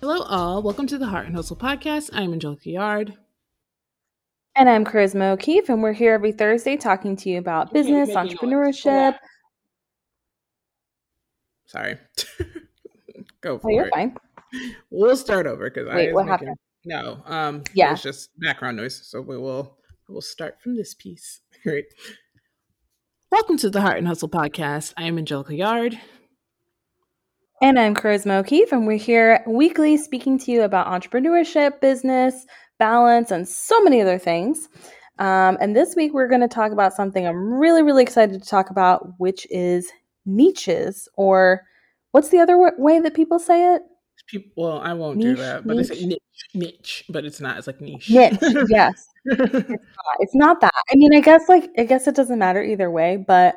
Hello, all. Welcome to the Heart and Hustle podcast. I'm Angelica Yard. And I'm Charisma O'Keefe, and we're here every Thursday talking to you about business, entrepreneurship. Sorry. Go for oh, you're it. fine. We'll start over because I what making, happened? No, um, yeah, it's just background noise. So we will we'll start from this piece. Great. Welcome to the Heart and Hustle podcast. I am Angelica Yard. And I'm Charisma O'Keefe, and we're here weekly speaking to you about entrepreneurship, business, balance, and so many other things. Um, and this week, we're going to talk about something I'm really, really excited to talk about, which is niches, or what's the other w- way that people say it? People, well, I won't niche, do that, but niche. it's niche, niche, but it's not. It's like niche. Niche, yes. it's, not. it's not that. I mean, I guess like I guess it doesn't matter either way, but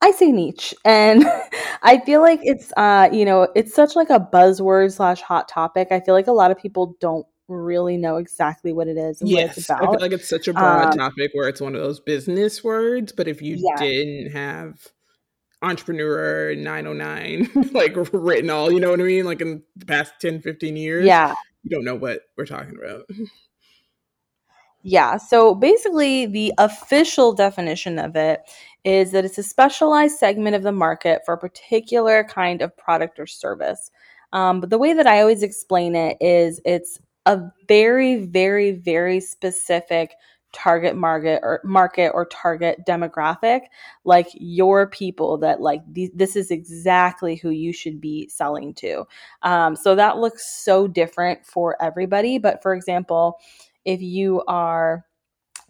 I say niche, and I feel like it's uh, you know, it's such like a buzzword slash hot topic. I feel like a lot of people don't really know exactly what it is and yes, what it's about. I feel like it's such a broad um, topic where it's one of those business words, but if you yeah. didn't have entrepreneur 909 like written all, you know what I mean? Like in the past 10, 15 years. Yeah. You don't know what we're talking about. Yeah. So basically, the official definition of it is that it's a specialized segment of the market for a particular kind of product or service. Um, but the way that I always explain it is it's a very, very, very specific target market or market or target demographic like your people that like th- this is exactly who you should be selling to um, so that looks so different for everybody but for example if you are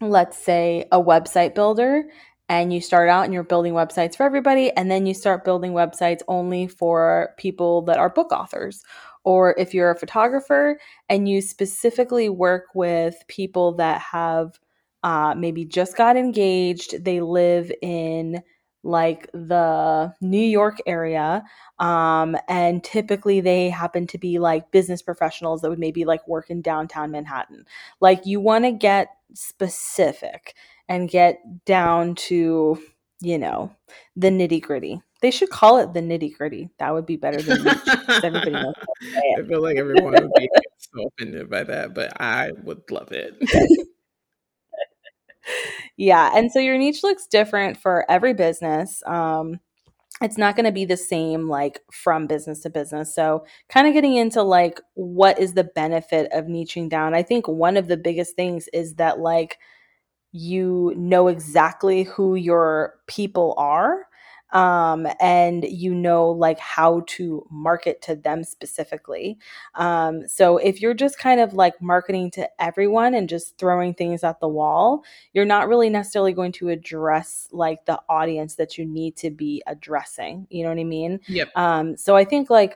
let's say a website builder and you start out and you're building websites for everybody and then you start building websites only for people that are book authors or if you're a photographer and you specifically work with people that have uh, maybe just got engaged they live in like the New York area. Um, and typically they happen to be like business professionals that would maybe like work in downtown Manhattan. Like you want to get specific and get down to, you know, the nitty gritty. They should call it the nitty gritty. That would be better than everybody knows. I feel like everyone would be so offended by that, but I would love it. yeah, and so your niche looks different for every business. Um, it's not going to be the same like from business to business. So, kind of getting into like what is the benefit of niching down. I think one of the biggest things is that like you know exactly who your people are um, and you know like how to market to them specifically. Um, so if you're just kind of like marketing to everyone and just throwing things at the wall you're not really necessarily going to address like the audience that you need to be addressing you know what i mean? Yep. Um, so i think like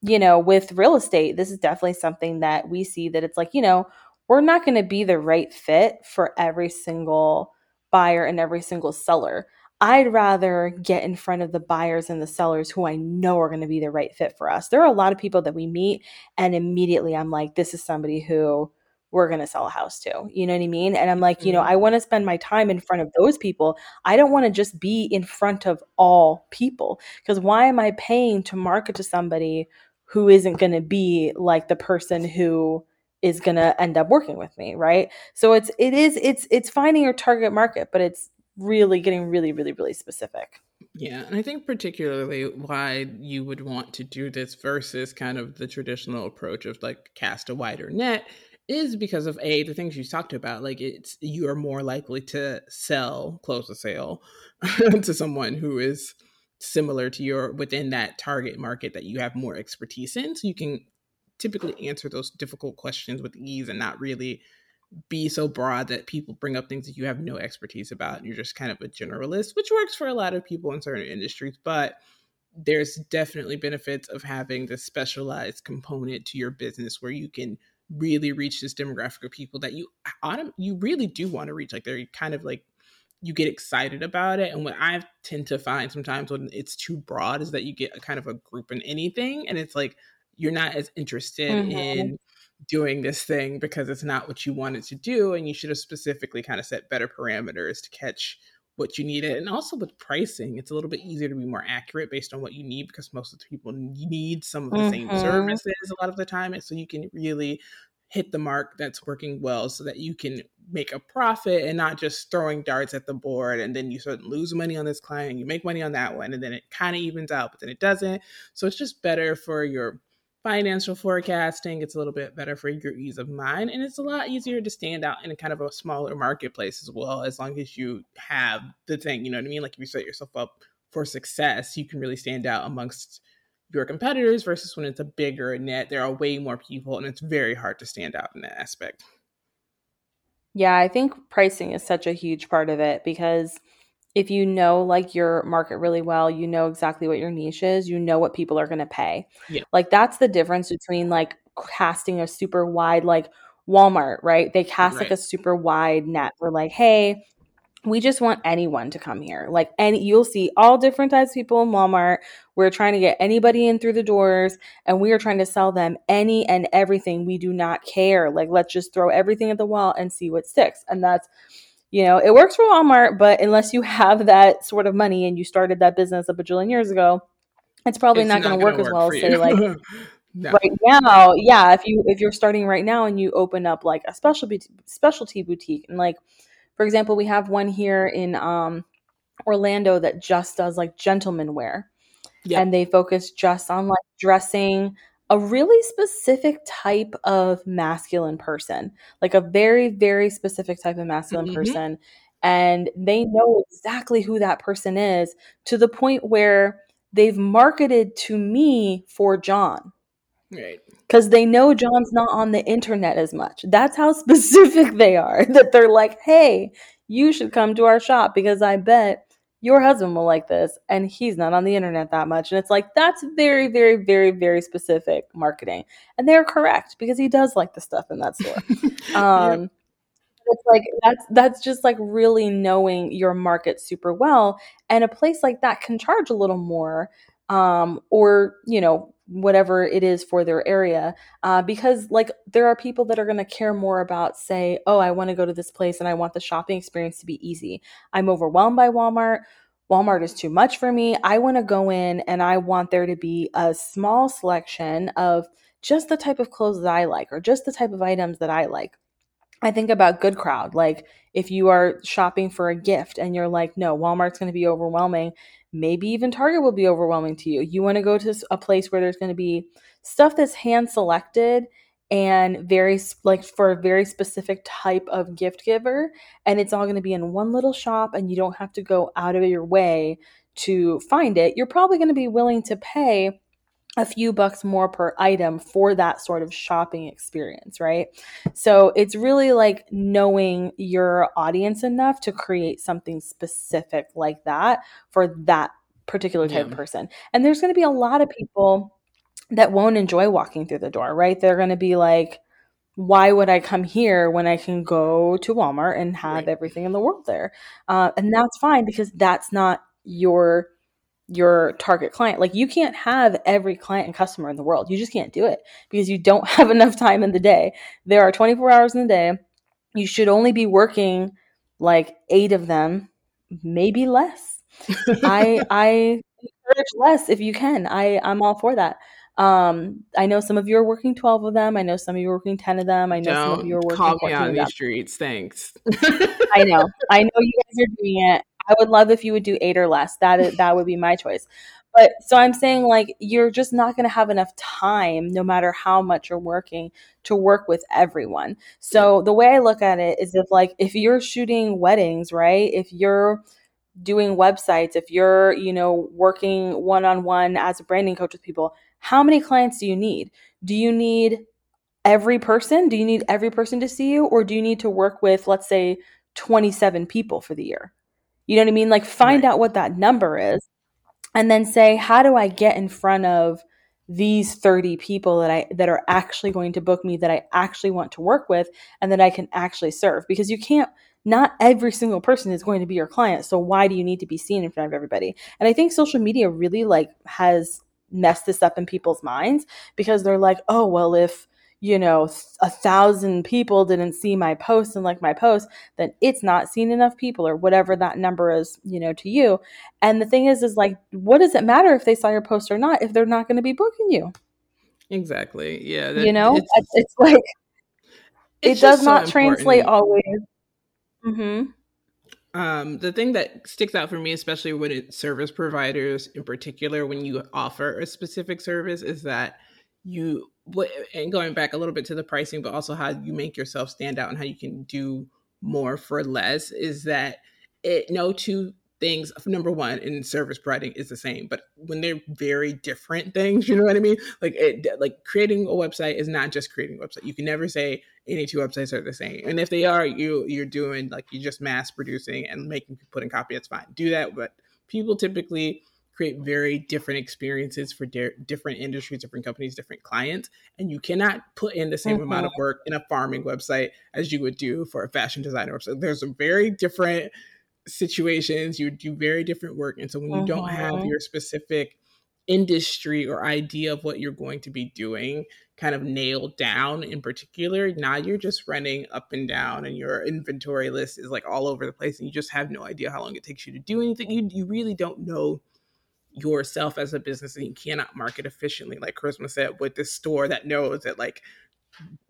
you know with real estate this is definitely something that we see that it's like you know we're not going to be the right fit for every single buyer and every single seller. I'd rather get in front of the buyers and the sellers who I know are going to be the right fit for us. There are a lot of people that we meet, and immediately I'm like, this is somebody who we're going to sell a house to. You know what I mean? And I'm like, you know, mm-hmm. I want to spend my time in front of those people. I don't want to just be in front of all people because why am I paying to market to somebody who isn't going to be like the person who is going to end up working with me right? So it's it is it's it's finding your target market but it's really getting really really really specific. Yeah and i think particularly why you would want to do this versus kind of the traditional approach of like cast a wider net is because of a the things you talked about like it's you are more likely to sell close a sale to someone who is similar to your within that target market that you have more expertise in so you can typically answer those difficult questions with ease and not really be so broad that people bring up things that you have no expertise about and you're just kind of a generalist which works for a lot of people in certain industries but there's definitely benefits of having this specialized component to your business where you can really reach this demographic of people that you you really do want to reach like they're kind of like you get excited about it and what i tend to find sometimes when it's too broad is that you get a kind of a group in anything and it's like you're not as interested mm-hmm. in doing this thing because it's not what you wanted to do and you should have specifically kind of set better parameters to catch what you needed and also with pricing it's a little bit easier to be more accurate based on what you need because most of the people need some of the mm-hmm. same services a lot of the time and so you can really hit the mark that's working well so that you can make a profit and not just throwing darts at the board and then you sort of lose money on this client and you make money on that one and then it kind of evens out but then it doesn't so it's just better for your financial forecasting it's a little bit better for your ease of mind and it's a lot easier to stand out in a kind of a smaller marketplace as well as long as you have the thing you know what i mean like if you set yourself up for success you can really stand out amongst your competitors versus when it's a bigger net. There are way more people, and it's very hard to stand out in that aspect. Yeah, I think pricing is such a huge part of it because if you know like your market really well, you know exactly what your niche is, you know what people are going to pay. Yeah. Like that's the difference between like casting a super wide like Walmart, right? They cast right. like a super wide net. We're like, hey, we just want anyone to come here. Like any you'll see all different types of people in Walmart. We're trying to get anybody in through the doors and we are trying to sell them any and everything. We do not care. Like let's just throw everything at the wall and see what sticks. And that's you know, it works for Walmart, but unless you have that sort of money and you started that business a bajillion years ago, it's probably it's not, not going to work as well as say like no. right now. Yeah, if you if you're starting right now and you open up like a specialty specialty boutique and like for example, we have one here in um, Orlando that just does like gentleman wear. Yep. And they focus just on like dressing a really specific type of masculine person, like a very, very specific type of masculine mm-hmm. person. And they know exactly who that person is to the point where they've marketed to me for John. Right. Because they know John's not on the internet as much. That's how specific they are. That they're like, hey, you should come to our shop because I bet your husband will like this. And he's not on the internet that much. And it's like, that's very, very, very, very specific marketing. And they're correct because he does like the stuff in that store. Um, yeah it's like that's that's just like really knowing your market super well and a place like that can charge a little more um, or you know whatever it is for their area uh, because like there are people that are going to care more about say oh i want to go to this place and i want the shopping experience to be easy. I'm overwhelmed by walmart. Walmart is too much for me. I want to go in and i want there to be a small selection of just the type of clothes that i like or just the type of items that i like. I think about good crowd. Like if you are shopping for a gift and you're like, no, Walmart's going to be overwhelming maybe even Target will be overwhelming to you. You want to go to a place where there's going to be stuff that's hand selected and very like for a very specific type of gift giver and it's all going to be in one little shop and you don't have to go out of your way to find it. You're probably going to be willing to pay a few bucks more per item for that sort of shopping experience, right? So it's really like knowing your audience enough to create something specific like that for that particular type yeah. of person. And there's going to be a lot of people that won't enjoy walking through the door, right? They're going to be like, why would I come here when I can go to Walmart and have right. everything in the world there? Uh, and that's fine because that's not your your target client. Like you can't have every client and customer in the world. You just can't do it because you don't have enough time in the day. There are 24 hours in the day. You should only be working like 8 of them, maybe less. I I encourage less if you can. I I'm all for that. Um, I know some of you are working 12 of them. I know some of you are working 10 of them. I know Don't some of you are working call me on these streets. Thanks. I know. I know you guys are doing it. I would love if you would do eight or less. That is, that would be my choice. But so I'm saying like you're just not going to have enough time no matter how much you're working to work with everyone. So the way I look at it is if like if you're shooting weddings, right? If you're doing websites, if you're, you know, working one-on-one as a branding coach with people, how many clients do you need? Do you need every person? Do you need every person to see you or do you need to work with let's say 27 people for the year? You know what I mean? Like find right. out what that number is and then say, how do I get in front of these 30 people that I that are actually going to book me that I actually want to work with and that I can actually serve because you can't not every single person is going to be your client so why do you need to be seen in front of everybody and I think social media really like has messed this up in people's minds because they're like oh well if you know a thousand people didn't see my post and like my post then it's not seen enough people or whatever that number is you know to you. And the thing is is like what does it matter if they saw your post or not if they're not going to be booking you? Exactly yeah that, you know it's, it's like it's it does not so translate always. Mm-hmm. Um, the thing that sticks out for me, especially when it's service providers in particular, when you offer a specific service, is that you and going back a little bit to the pricing, but also how you make yourself stand out and how you can do more for less, is that it no two things number one in service providing is the same but when they're very different things you know what i mean? Like it like creating a website is not just creating a website. You can never say any two websites are the same and if they are you you're doing like you're just mass producing and making putting copy that's fine. Do that but people typically create very different experiences for di- different industries different companies different clients and you cannot put in the same mm-hmm. amount of work in a farming website as you would do for a fashion designer website there's a very different situations you do very different work and so when you mm-hmm. don't have mm-hmm. your specific industry or idea of what you're going to be doing kind of nailed down in particular now you're just running up and down and your inventory list is like all over the place and you just have no idea how long it takes you to do anything you, you really don't know yourself as a business and you cannot market efficiently like charisma said with this store that knows that like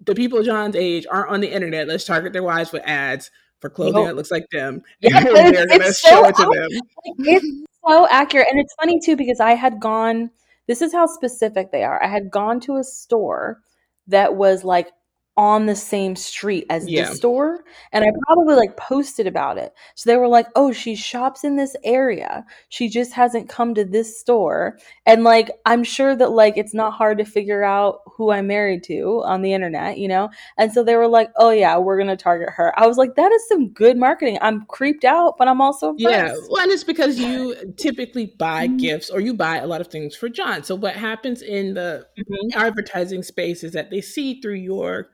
the people john's age aren't on the internet let's target their wives with ads for clothing nope. that looks like them. Yes, they're going to show it to them. It's so accurate. And it's funny too, because I had gone, this is how specific they are. I had gone to a store that was like on the same street as yeah. the store and i probably like posted about it so they were like oh she shops in this area she just hasn't come to this store and like i'm sure that like it's not hard to figure out who i'm married to on the internet you know and so they were like oh yeah we're gonna target her i was like that is some good marketing i'm creeped out but i'm also impressed. yeah well and it's because you typically buy mm-hmm. gifts or you buy a lot of things for john so what happens in the mm-hmm. advertising space is that they see through your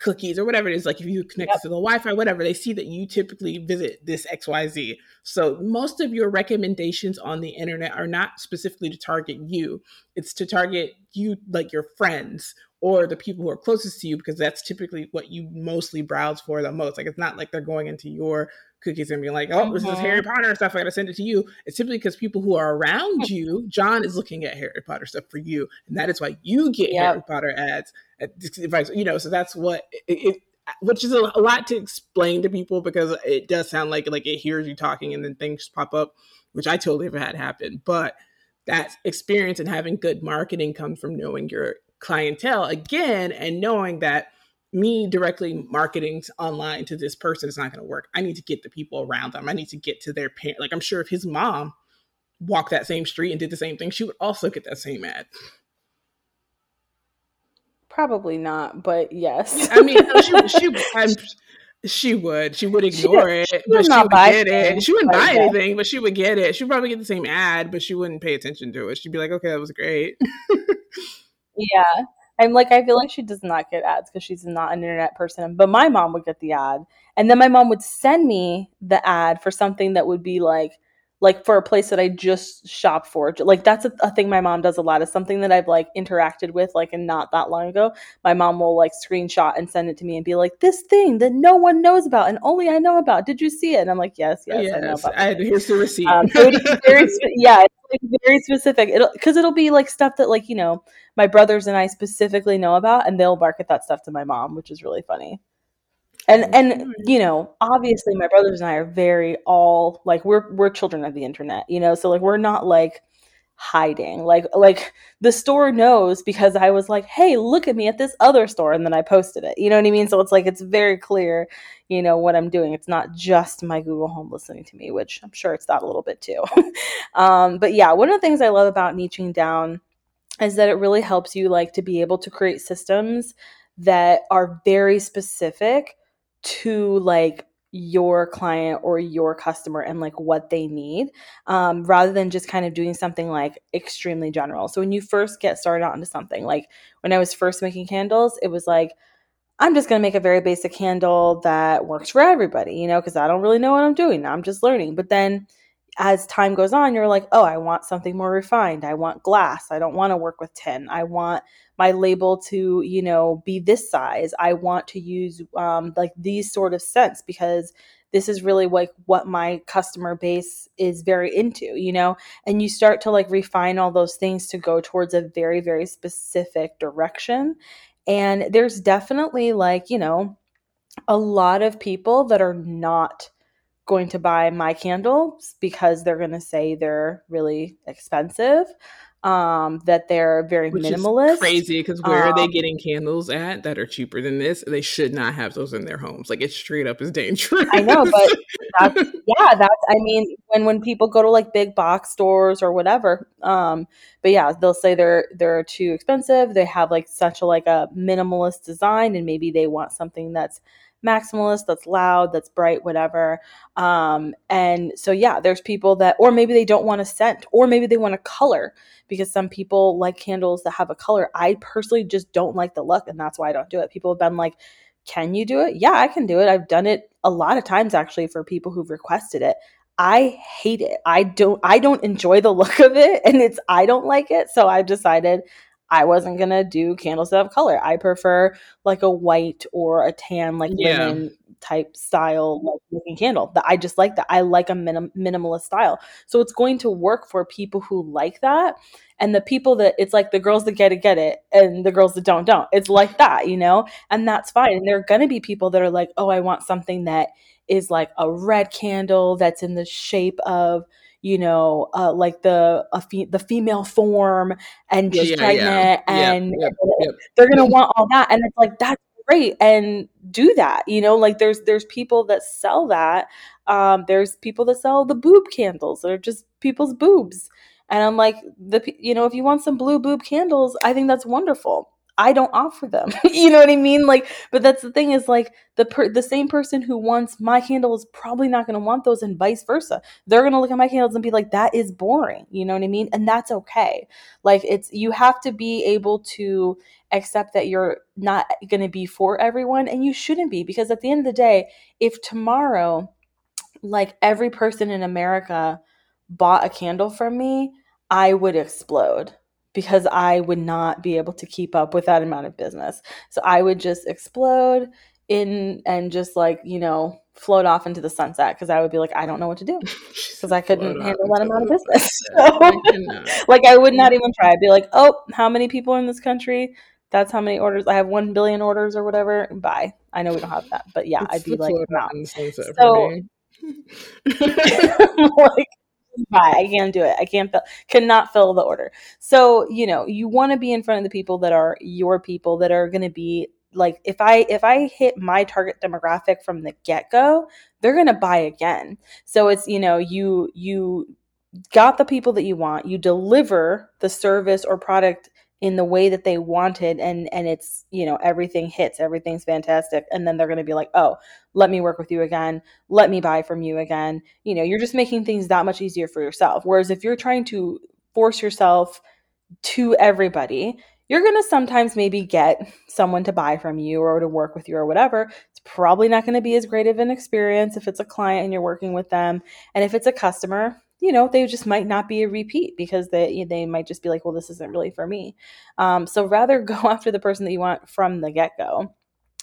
cookies or whatever it is like if you connect yep. to the wi-fi whatever they see that you typically visit this xyz so most of your recommendations on the internet are not specifically to target you. It's to target you like your friends or the people who are closest to you because that's typically what you mostly browse for the most. Like it's not like they're going into your cookies and being like, oh, this is Harry mm-hmm. Potter stuff. I gotta send it to you. It's simply because people who are around you, John is looking at Harry Potter stuff for you, and that is why you get yep. Harry Potter ads. Advice, you know. So that's what it, it which is a, a, lot to explain to people because it does sound like like it hears you talking and then things pop up, which I totally have had happen. But that experience and having good marketing comes from knowing your clientele again and knowing that me directly marketing online to this person is not going to work. I need to get the people around them. I need to get to their parent. Like I'm sure if his mom walked that same street and did the same thing, she would also get that same ad. Probably not, but yes. I mean, she, she, I'm, she would. She would ignore she, it, she but she would get it. She wouldn't buy yeah. anything, but she would get it. She'd probably get the same ad, but she wouldn't pay attention to it. She'd be like, "Okay, that was great." yeah, I'm like, I feel like she does not get ads because she's not an internet person. But my mom would get the ad. And then my mom would send me the ad for something that would be like, like for a place that I just shop for. Like that's a, a, thing my mom does a lot. Is something that I've like interacted with like and not that long ago. My mom will like screenshot and send it to me and be like, "This thing that no one knows about and only I know about. Did you see it?" And I'm like, "Yes, yes, yes I know about." I, here's the receipt. Um, very, yeah, it's like very specific. It'll because it'll be like stuff that like you know my brothers and I specifically know about, and they'll market that stuff to my mom, which is really funny. And and you know, obviously, my brothers and I are very all like we're we're children of the internet, you know, so like we're not like hiding. Like like the store knows because i was like hey look at me at this other store and then i posted it you know what i mean? So it's like it's very clear you know what i'm doing. It's not just my google home listening to me which i'm sure it's that a little bit too. Um, but yeah one of the things i love about niching down is that it really helps you like to be able to create systems that are very specific to like your client or your customer and like what they need um, rather than just kind of doing something like extremely general. So when you first get started onto something like when i was first making candles it was like i'm just going to make a very basic candle that works for everybody you know because i don't really know what i'm doing i'm just learning. But then as time goes on, you're like, oh, I want something more refined. I want glass. I don't want to work with tin. I want my label to, you know, be this size. I want to use um, like these sort of scents because this is really like what my customer base is very into, you know? And you start to like refine all those things to go towards a very, very specific direction. And there's definitely like, you know, a lot of people that are not going to buy my candles because they're going to say they're really expensive um that they're very Which minimalist. crazy because where um, are they getting candles at that are cheaper than this? They should not have those in their homes. Like it straight up is dangerous. I know but that's yeah that's i mean when when people go to like big box stores or whatever um but yeah they'll say they're they're too expensive. They have like such a like a minimalist design and maybe they want something that's maximalist, that's loud, that's bright, whatever. Um, and so, yeah, there's people that, or maybe they don't want a scent, or maybe they want a color because some people like candles that have a color. I personally just don't like the look, and that's why I don't do it. People have been like, can you do it? Yeah, I can do it. I've done it a lot of times actually for people who've requested it. I hate it. I don't I don't enjoy the look of it and it's I don't like it. So I've decided I wasn't gonna do candles that have color. I prefer like a white or a tan, like yeah. linen type style like looking candle. That I just like that. I like a minim- minimalist style, so it's going to work for people who like that, and the people that it's like the girls that get it get it, and the girls that don't don't. It's like that, you know, and that's fine. And there are gonna be people that are like, oh, I want something that is like a red candle that's in the shape of you know, uh, like the fe- the female form and she's yeah, pregnant, yeah. and yep, yep, they're gonna want all that, and it's like that's great, and do that. You know, like there's there's people that sell that. Um, there's people that sell the boob candles that are just people's boobs, and I'm like the you know if you want some blue boob candles, I think that's wonderful. I don't offer them. you know what I mean? Like, but that's the thing is like the per- the same person who wants my candle is probably not going to want those, and vice versa. They're going to look at my candles and be like, "That is boring." You know what I mean? And that's okay. Like, it's you have to be able to accept that you're not going to be for everyone, and you shouldn't be because at the end of the day, if tomorrow, like every person in America bought a candle from me, I would explode because I would not be able to keep up with that amount of business. So I would just explode in and just like, you know, float off into the sunset because I would be like, I don't know what to do because I couldn't handle that amount of business. So, like, I would not even try. I'd be like, oh, how many people in this country? That's how many orders. I have 1 billion orders or whatever. Bye. I know we don't have that, but yeah, it's I'd be like, no. So, like, I can't do it. I can't fill, cannot fill the order. So, you know, you want to be in front of the people that are your people that are going to be like if I if I hit my target demographic from the get-go, they're going to buy again. So it's, you know, you you got the people that you want, you deliver the service or product in the way that they wanted and and it's you know everything hits everything's fantastic and then they're going to be like oh let me work with you again let me buy from you again you know you're just making things that much easier for yourself whereas if you're trying to force yourself to everybody you're going to sometimes maybe get someone to buy from you or to work with you or whatever. It's probably not going to be as great of an experience if it's a client and you're working with them. And if it's a customer, you know they just might not be a repeat because they they might just be like well this isn't really for me. Um, so rather go after the person that you want from the get-go.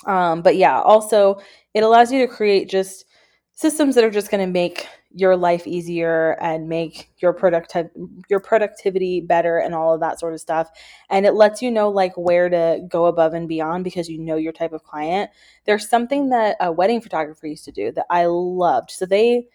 Um, but yeah also it allows you to create just systems that are just going to make your life easier and make your productive your productivity better and all of that sort of stuff. And it lets you know like where to go above and beyond because you know your type of client. There's something that a wedding photographer used to do that i loved. So they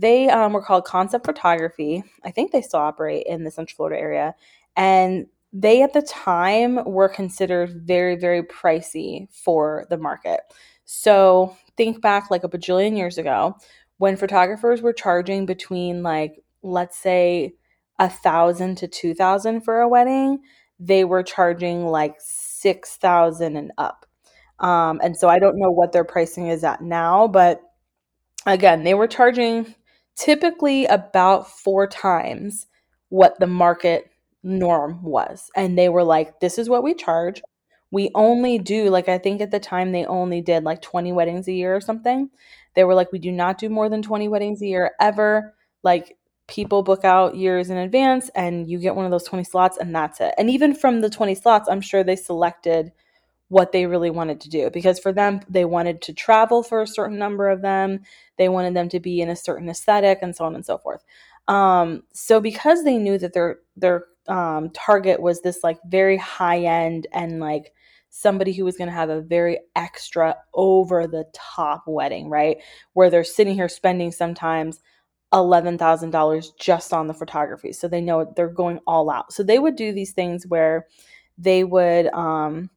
they um, were called Concept Photography. I think they still operate in the Central Florida area. And they at the time were considered very, very pricey for the market. So think back like a bajillion years ago when photographers were charging between like, let's say, a thousand to two thousand for a wedding, they were charging like six thousand and up. Um, and so I don't know what their pricing is at now, but again, they were charging typically about four times what the market norm was. And they were like, this is what we charge. We only do, like, I think at the time they only did like 20 weddings a year or something. They were like, we do not do more than 20 weddings a year ever. Like, people book out years in advance and you get one of those 20 slots and that's it. And even from the 20 slots, I'm sure they selected what they really wanted to do because for them they wanted to travel for a certain number of them they wanted them to be in a certain aesthetic and so on and so forth. Um, so because they knew that their their um, target was this like very high end and like somebody who was going to have a very extra over the top wedding right? Where they're sitting here spending sometimes $11,000 just on the photography so they know they're going all out. So they would do these things where they would um,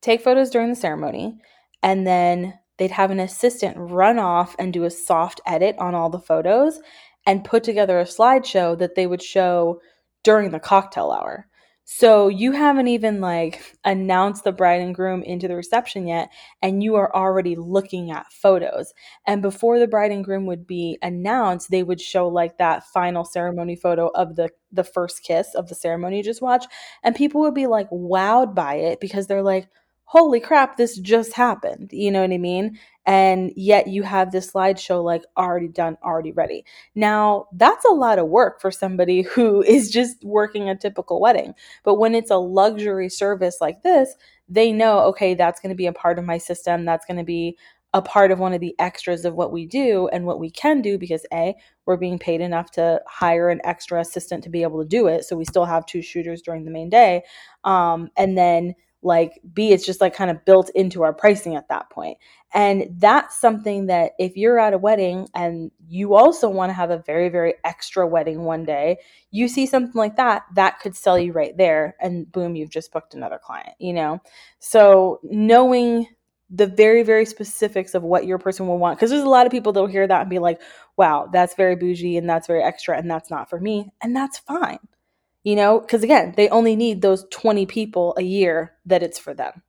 take photos during the ceremony, and then they'd have an assistant run off and do a soft edit on all the photos and put together a slideshow that they would show during the cocktail hour. So you haven't even like announced the bride and groom into the reception yet, and you are already looking at photos. And before the bride and groom would be announced, they would show like that final ceremony photo of the the first kiss of the ceremony you just watched, and people would be like wowed by it because they're like, holy crap, this just happened. You know what I mean? And yet you have this slideshow like already done, already ready. Now, that's a lot of work for somebody who is just working a typical wedding. But when it's a luxury service like this, they know, okay, that's going to be a part of my system. That's going to be a part of one of the extras of what we do and what we can do because A, we're being paid enough to hire an extra assistant to be able to do it. So we still have two shooters during the main day. Um, and then like b it's just like kind of built into our pricing at that point. And that's something that if you're at a wedding and you also want to have a very very extra wedding one day you see something like that that could sell you right there and boom you've just booked another client you know? So knowing the very very specifics of what your person will want because there's a lot of people that'll hear that and be like wow that's very bougie and that's very extra and that's not for me and that's fine you know because again they only need those 20 people a year that it's for them.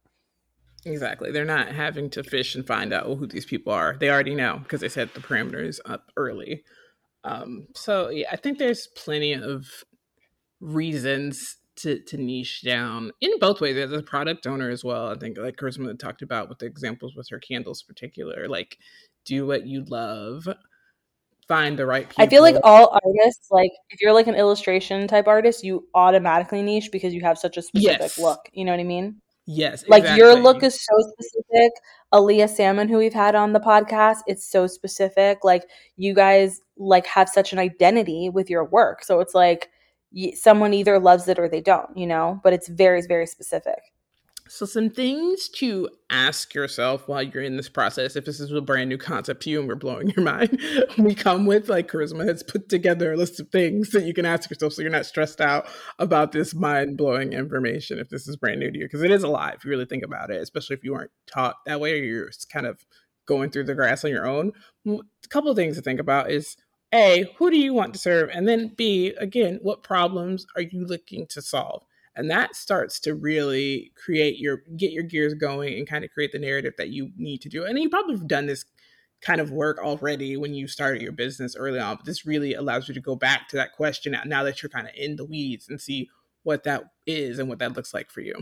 Exactly. They're not having to fish and find out who these people are. They already know because they set the parameters up early. Um, so yeah i think there's plenty of reasons to, to niche down in both ways. As a product owner as well. I think like charisma talked about with the examples with her candles particular like do what you love find the right people. I feel like all artists, like if you're like an illustration type artist, you automatically niche because you have such a specific yes. look. You know what I mean? Yes. Like exactly. your look is so specific. Aaliyah Salmon, who we've had on the podcast, it's so specific. Like you guys like have such an identity with your work. So it's like someone either loves it or they don't, you know, but it's very, very specific. So, some things to ask yourself while you're in this process, if this is a brand new concept to you and we're blowing your mind, we come with like Charisma has put together a list of things that you can ask yourself so you're not stressed out about this mind blowing information if this is brand new to you. Because it is a lot if you really think about it, especially if you weren't taught that way or you're kind of going through the grass on your own. A couple things to think about is A, who do you want to serve? And then B, again, what problems are you looking to solve? And that starts to really create your get your gears going and kind of create the narrative that you need to do. And you probably have done this kind of work already when you started your business early on but this really allows you to go back to that question now that you're kind of in the weeds and see what that is and what that looks like for you.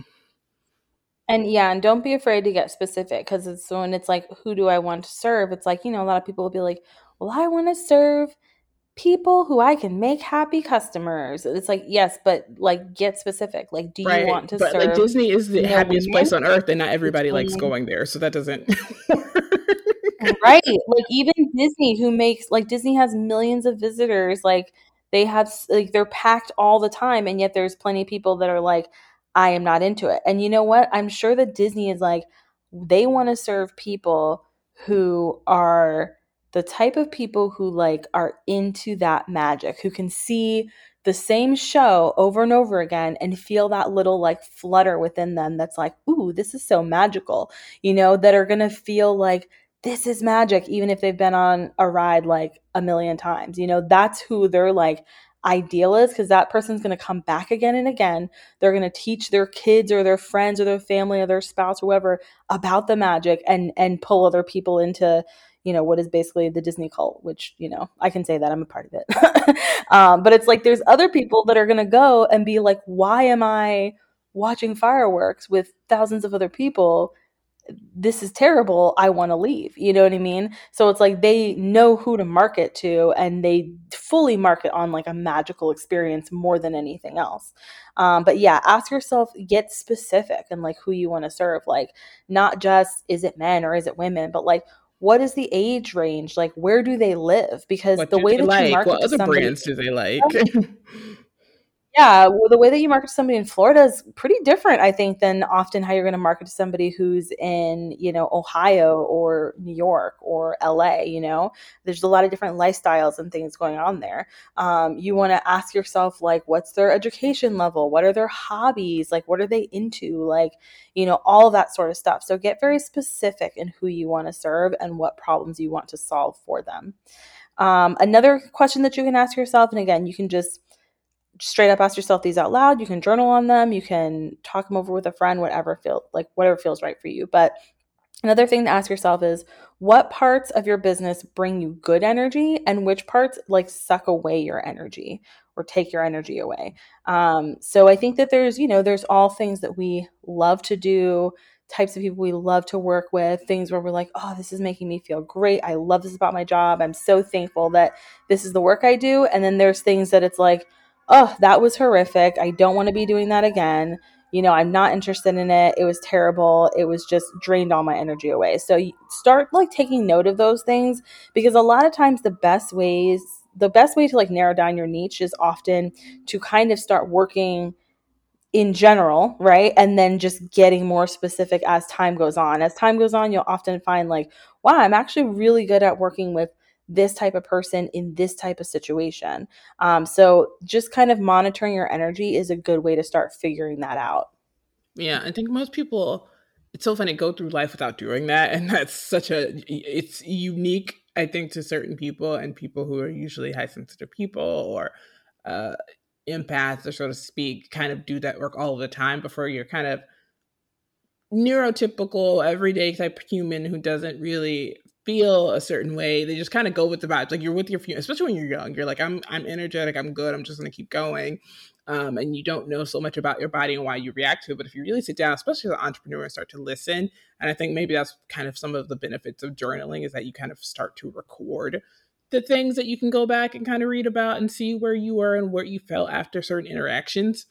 And yeah and don't be afraid to get specific because it's when it's like who do i want to serve? It's like you know a lot of people will be like well i want to serve people who I can make happy customers. It's like, yes, but like get specific. Like, do you want to but, serve? Like Disney is the happiest place on earth, and not everybody likes going there, so that doesn't right. Like even Disney, who makes like Disney has millions of visitors. Like they have like they're packed all the time, and yet there's plenty of people that are like, I am not into it. And you know what? I'm sure that Disney is like, they want to serve people who are the type of people who like are into that magic, who can see the same show over and over again and feel that little like flutter within them that's like, ooh, this is so magical, you know, that are to feel like this is magic, even if they've been on a ride like a million times. You know, that's who they're like ideal is because that person's going to come back again and again. They're going to teach their kids or their friends or their family or their spouse whoever about the magic and and pull other people into you know what is basically the disney cult which you know i can say that i'm a part of it um, but it's like there's other people that are going to go and be like why am i watching fireworks with thousands of other people this is terrible. I want to leave. You know what I mean? So it's like they know who to market to and they fully market on like a magical experience more than anything else. Um, but yeah, ask yourself, get specific and like who you want to serve. Like, not just is it men or is it women, but like, what is the age range? Like, where do they live? Because what the way that like? you market what other somebody, brands do they like? Yeah, well, the way that you market to somebody in Florida is pretty different, I think, than often how you're going to market to somebody who's in, you know, Ohio or New York or LA. You know, there's a lot of different lifestyles and things going on there. Um, you want to ask yourself, like, what's their education level? What are their hobbies? Like, what are they into? Like, you know, all that sort of stuff. So get very specific in who you want to serve and what problems you want to solve for them. Um, another question that you can ask yourself, and again, you can just straight up ask yourself these out loud. You can journal on them. You can talk them over with a friend, whatever feel like whatever feels right for you. But another thing to ask yourself is what parts of your business bring you good energy and which parts like suck away your energy or take your energy away. Um, so I think that there's, you know, there's all things that we love to do, types of people we love to work with, things where we're like, oh, this is making me feel great. I love this about my job. I'm so thankful that this is the work I do. And then there's things that it's like, oh, that was horrific. I don't want to be doing that again. You know, I'm not interested in it. It was terrible. It was just drained all my energy away. So start like taking note of those things because a lot of times the best ways, the best way to like narrow down your niche is often to kind of start working in general, right? And then just getting more specific as time goes on. As time goes on, you'll often find like, wow, I'm actually really good at working with this type of person in this type of situation. Um, so just kind of monitoring your energy is a good way to start figuring that out. Yeah, I think most people it's so funny go through life without doing that and that's such a it's unique I think to certain people and people who are usually high sensitive people or uh empaths or so to speak kind of do that work all the time before you're kind of neurotypical everyday type human who doesn't really feel a certain way. They just kind of go with the vibes. Like you're with your, especially when you're young. You're like, I'm, I'm energetic. I'm good. I'm just gonna keep going. Um, and you don't know so much about your body and why you react to it. But if you really sit down, especially as an entrepreneur, and start to listen, and I think maybe that's kind of some of the benefits of journaling is that you kind of start to record the things that you can go back and kind of read about and see where you were and what you felt after certain interactions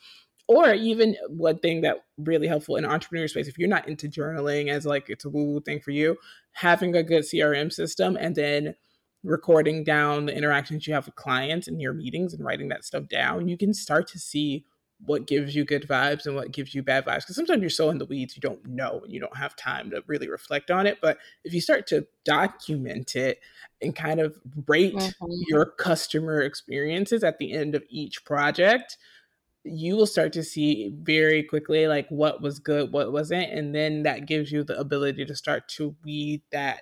or even one thing that really helpful in entrepreneur space if you're not into journaling as like it's a woo woo thing for you having a good crm system and then recording down the interactions you have with clients in your meetings and writing that stuff down you can start to see what gives you good vibes and what gives you bad vibes because sometimes you're so in the weeds you don't know and you don't have time to really reflect on it but if you start to document it and kind of rate mm-hmm. your customer experiences at the end of each project you will start to see very quickly like what was good, what wasn't, and then that gives you the ability to start to weed that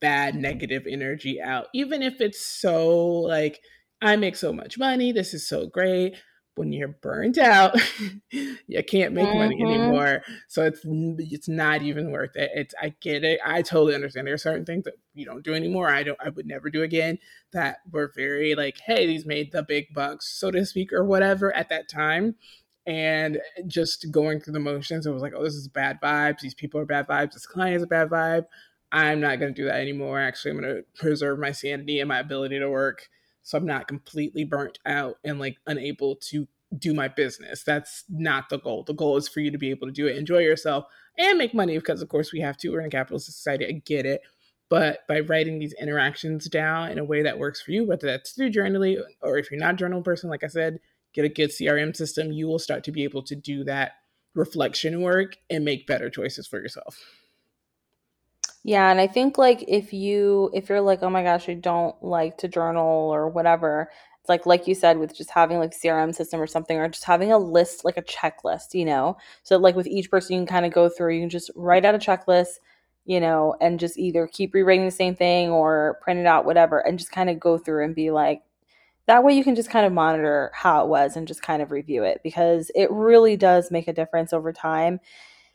bad negative energy out. Even if it's so like I make so much money, this is so great, when you're burnt out, you can't make mm-hmm. money anymore. So it's it's not even worth it. It's I get it. I totally understand. There are certain things that you don't do anymore. I don't. I would never do again. That were very like, hey, these made the big bucks, so to speak, or whatever at that time. And just going through the motions, it was like, oh, this is bad vibes. These people are bad vibes. This client is a bad vibe. I'm not going to do that anymore. Actually, I'm going to preserve my sanity and my ability to work so I'm not completely burnt out and like unable to do my business. That's not the goal. The goal is for you to be able to do it, enjoy yourself, and make money because, of course, we have to. We're in a capitalist society. I get it. But by writing these interactions down in a way that works for you, whether that's through journaling or if you're not a journal person, like I said, get a good CRM system, you will start to be able to do that reflection work and make better choices for yourself. Yeah, and I think like if you if you're like, oh my gosh, I don't like to journal or whatever, it's like like you said with just having like CRM system or something, or just having a list like a checklist, you know. So like with each person, you can kind of go through. You can just write out a checklist, you know, and just either keep rewriting the same thing or print it out, whatever, and just kind of go through and be like, that way you can just kind of monitor how it was and just kind of review it because it really does make a difference over time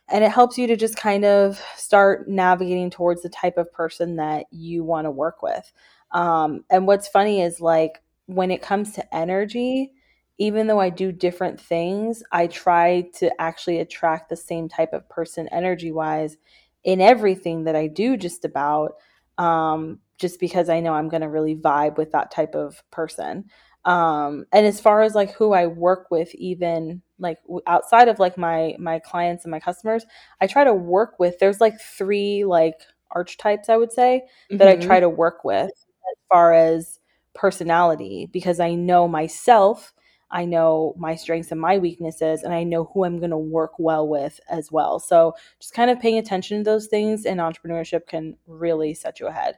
and it helps you to just kind of start navigating towards the type of person that you want to work with. Um, and what's funny is like when it comes to energy, even though I do different things, I try to actually attract the same type of person energy wise in everything that I do, just about, um, just because I know I'm going to really vibe with that type of person. Um, and as far as like who I work with, even like outside of like my my clients and my customers, I try to work with. There's like three like archetypes I would say mm-hmm. that I try mm-hmm. to work with as far as personality because I know myself I know my strengths and my weaknesses, and I know who I'm going to work well with as well. So, just kind of paying attention to those things in entrepreneurship can really set you ahead.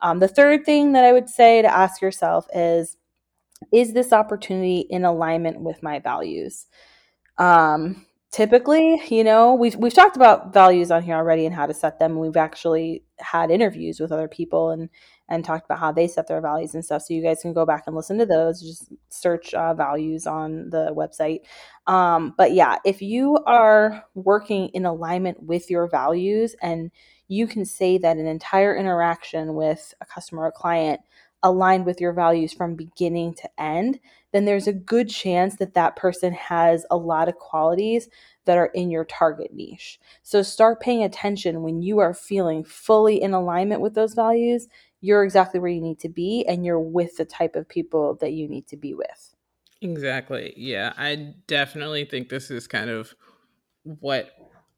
Um, the third thing that I would say to ask yourself is Is this opportunity in alignment with my values? Um, typically, you know, we've, we've talked about values on here already and how to set them. We've actually had interviews with other people and and talked about how they set their values and stuff. So you guys can go back and listen to those. Just search uh, values on the website. Um, but yeah, if you are working in alignment with your values and you can say that an entire interaction with a customer or client aligned with your values from beginning to end, then there's a good chance that that person has a lot of qualities that are in your target niche. So start paying attention when you are feeling fully in alignment with those values you're exactly where you need to be and you're with the type of people that you need to be with. Exactly. Yeah. I definitely think this is kind of what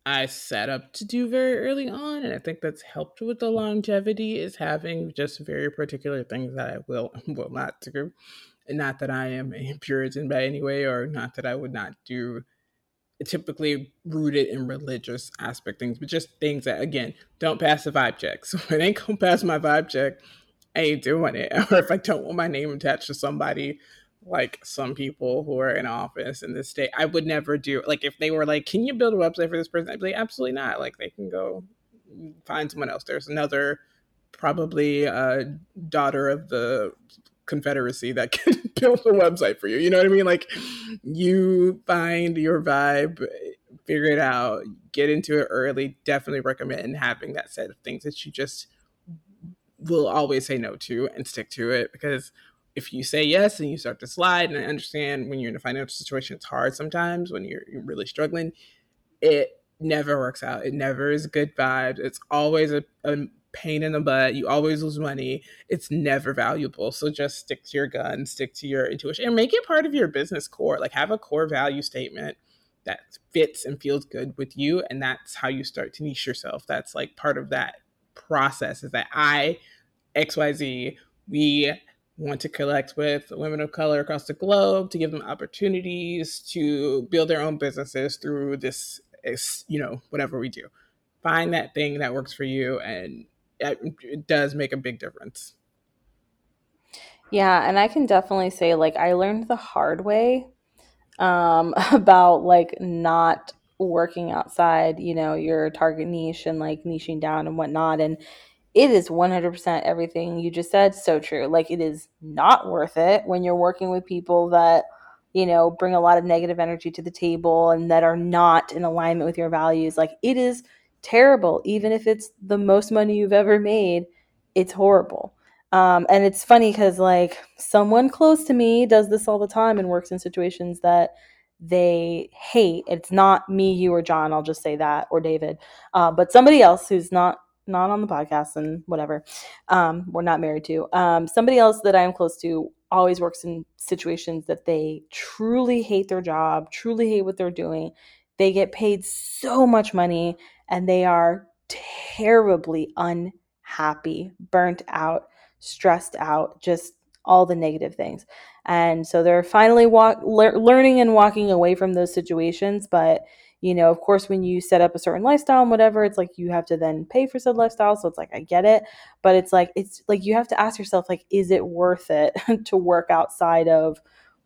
I set up to do very early on. And I think that's helped with the longevity is having just very particular things that I will will not do. And not that I am a Puritan by any way, or not that I would not do typically rooted in religious aspect things, but just things that again don't pass the vibe check. So if it ain't gonna pass my vibe check, I ain't doing it. Or if I don't want my name attached to somebody like some people who are in office in this state, I would never do like if they were like, Can you build a website for this person? I'd be like, absolutely not. Like they can go find someone else. There's another probably uh daughter of the confederacy that can build a website for you. You know what I mean? Like you find your vibe, figure it out, get into it early. Definitely recommend having that set of things that you just will always say no to and stick to it because if you say yes and you start to slide, and I understand when you're in a financial situation, it's hard sometimes when you're, you're really struggling. It never works out. It never is good vibes. It's always a, a pain in the butt. You always lose money. It's never valuable. So just stick to your gun, stick to your intuition, and make it part of your business core. Like have a core value statement that fits and feels good with you. And that's how you start to niche yourself. That's like part of that process is that I, XYZ, we want to collect with women of color across the globe to give them opportunities to build their own businesses through this, you know, whatever we do. Find that thing that works for you and it does make a big difference. Yeah, and I can definitely say like I learned the hard way um, about like not working outside, you know, your target niche and like niching down and whatnot. And it is 100% everything you just said so true. Like it is not worth it when you're working with people that you know bring a lot of negative energy to the table and that are not in alignment with your values. Like it is terrible. Even if it's the most money you've ever made, it's horrible. Um, and it's funny because like someone close to me does this all the time and works in situations that they hate. It's not me, you, or John. I'll just say that, or David, uh, but somebody else who's not not on the podcast and whatever. Um, we're not married to. Um, somebody else that I'm close to always works in situations that they truly hate their job, truly hate what they're doing. They get paid so much money and they are terribly unhappy, burnt out, stressed out, just all the negative things. And so they're finally walk, le- learning and walking away from those situations. But, you know, of course, when you set up a certain lifestyle and whatever, it's like you have to then pay for said lifestyle. So it's like, I get it. But it's like, it's like you have to ask yourself, like, is it worth it to work outside of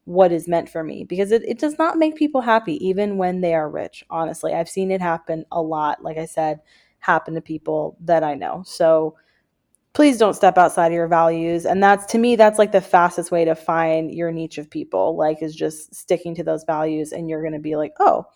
what is meant for me because it, it does not make people happy even when they are rich honestly i've seen it happen a lot like i said happen to people that i know so please don't step outside of your values and that's to me that's like the fastest way to find your niche of people like is just sticking to those values and you're going to be like oh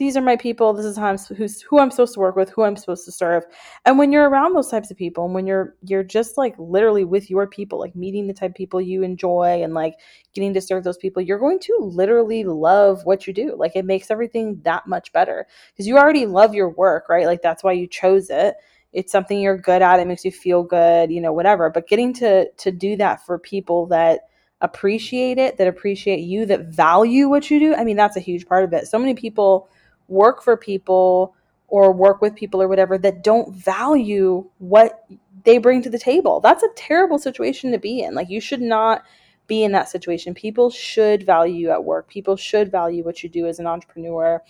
these are my people. This is how I'm who's who I'm supposed to work with, who I'm supposed to serve. And when you're around those types of people, and when you're you're just like literally with your people, like meeting the type of people you enjoy and like getting to serve those people, you're going to literally love what you do. Like it makes everything that much better because you already love your work, right? Like that's why you chose it. It's something you're good at. It makes you feel good, you know, whatever. But getting to to do that for people that appreciate it, that appreciate you, that value what you do. I mean, that's a huge part of it. So many people work for people or work with people or whatever that don't value what they bring to the table. That's a terrible situation to be in. Like, you should not be in that situation. People should value you at work, people should value what you do as an entrepreneur.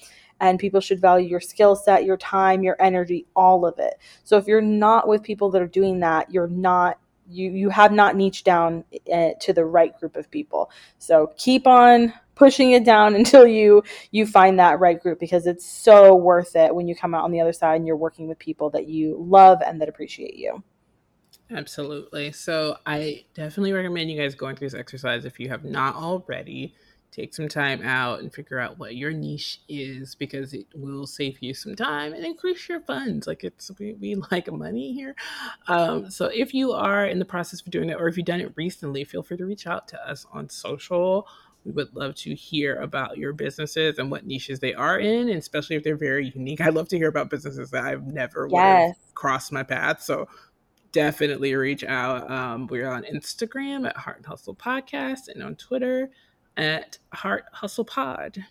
And people should value your skill set, your time, your energy, all of it. So if you're not with people that are doing that, you're not you you have not niched down uh, to the right group of people. So keep on pushing it down until you you find that right group because it's so worth it when you come out on the other side and you're working with people that you love and that appreciate you. Absolutely. So I definitely recommend you guys going through this exercise if you have not already take some time out and figure out what your niche is because it will save you some time and increase your funds like it's we, we like money here um, so if you are in the process of doing it or if you've done it recently feel free to reach out to us on social we would love to hear about your businesses and what niches they are in, and especially if they're very unique. I'd love to hear about businesses that I've never yes. crossed my path. So definitely reach out. Um, we're on Instagram at Heart and Hustle Podcast and on Twitter at Heart Hustle Pod.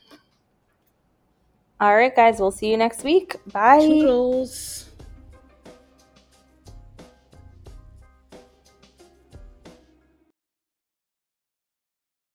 All right, guys, we'll see you next week. Bye. Toodles.